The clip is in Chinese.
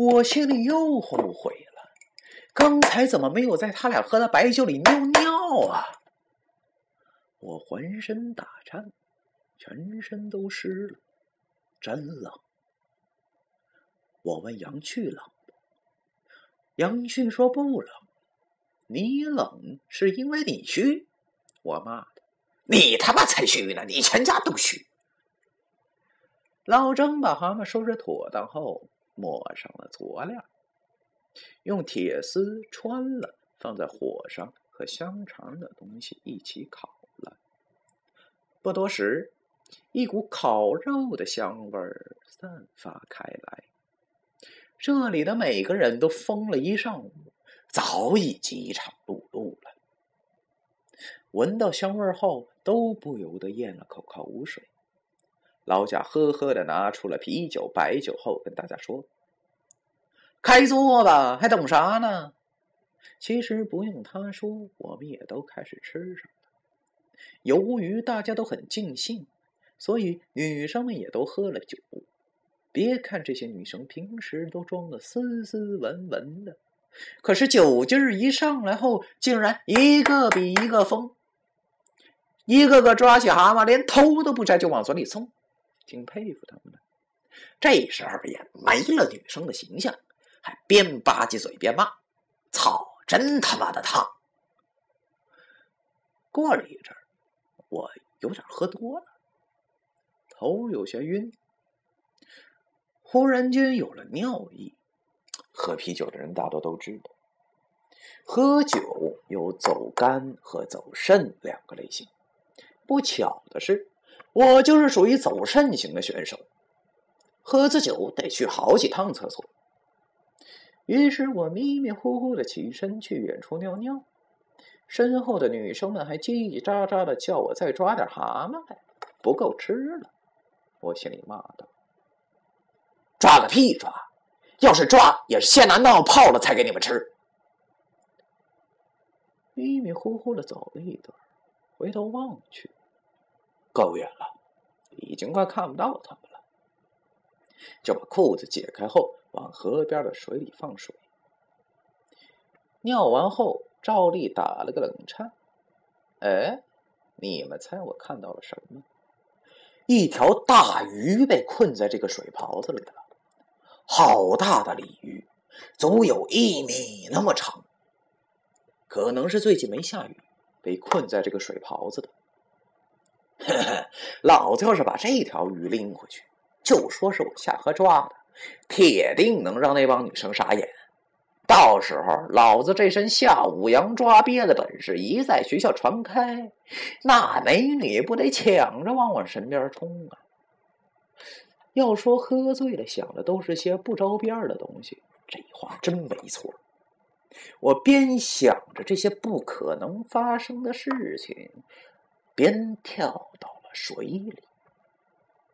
我心里又后悔了，刚才怎么没有在他俩喝的白酒里尿尿啊？我浑身打颤，全身都湿了，真冷。我问杨旭冷不？杨旭说不冷。你冷是因为你虚，我骂他，你他妈才虚呢！你全家都虚。老张把蛤蟆收拾妥当后，抹上了佐料，用铁丝穿了，放在火上和香肠的东西一起烤了。不多时，一股烤肉的香味散发开来，这里的每个人都疯了一上午。早已饥肠辘辘了，闻到香味后，都不由得咽了口口水。老贾呵呵的拿出了啤酒、白酒后，跟大家说：“开桌吧，还等啥呢？”其实不用他说，我们也都开始吃上了。由于大家都很尽兴，所以女生们也都喝了酒。别看这些女生平时都装的斯斯文文的。可是酒劲儿一上来后，竟然一个比一个疯，一个个抓起蛤蟆，连头都不摘就往嘴里送，挺佩服他们的。这时候也没了女生的形象，还边吧唧嘴边骂：“操，真他妈的烫！”过了一阵儿，我有点喝多了，头有些晕，忽然间有了尿意。喝啤酒的人大多都知道，喝酒有走肝和走肾两个类型。不巧的是，我就是属于走肾型的选手，喝次酒得去好几趟厕所。于是我迷迷糊糊的起身去远处尿尿，身后的女生们还叽叽喳喳的叫我再抓点蛤蟆来，不够吃了。我心里骂道：“抓个屁抓！”要是抓，也是先拿尿泡了才给你们吃。迷迷糊糊的走了一段，回头望去，够远了，已经快看不到他们了。就把裤子解开后，往河边的水里放水。尿完后，照例打了个冷颤。哎，你们猜我看到了什么？一条大鱼被困在这个水泡子里了。好大的鲤鱼，足有一米那么长。可能是最近没下雨，被困在这个水泡子的。老子要是把这条鱼拎回去，就说是我下河抓的，铁定能让那帮女生傻眼。到时候，老子这身下五洋抓鳖的本事一在学校传开，那美女不得抢着往我身边冲啊！要说喝醉了想的都是些不着边的东西，这话真没错。我边想着这些不可能发生的事情，边跳到了水里。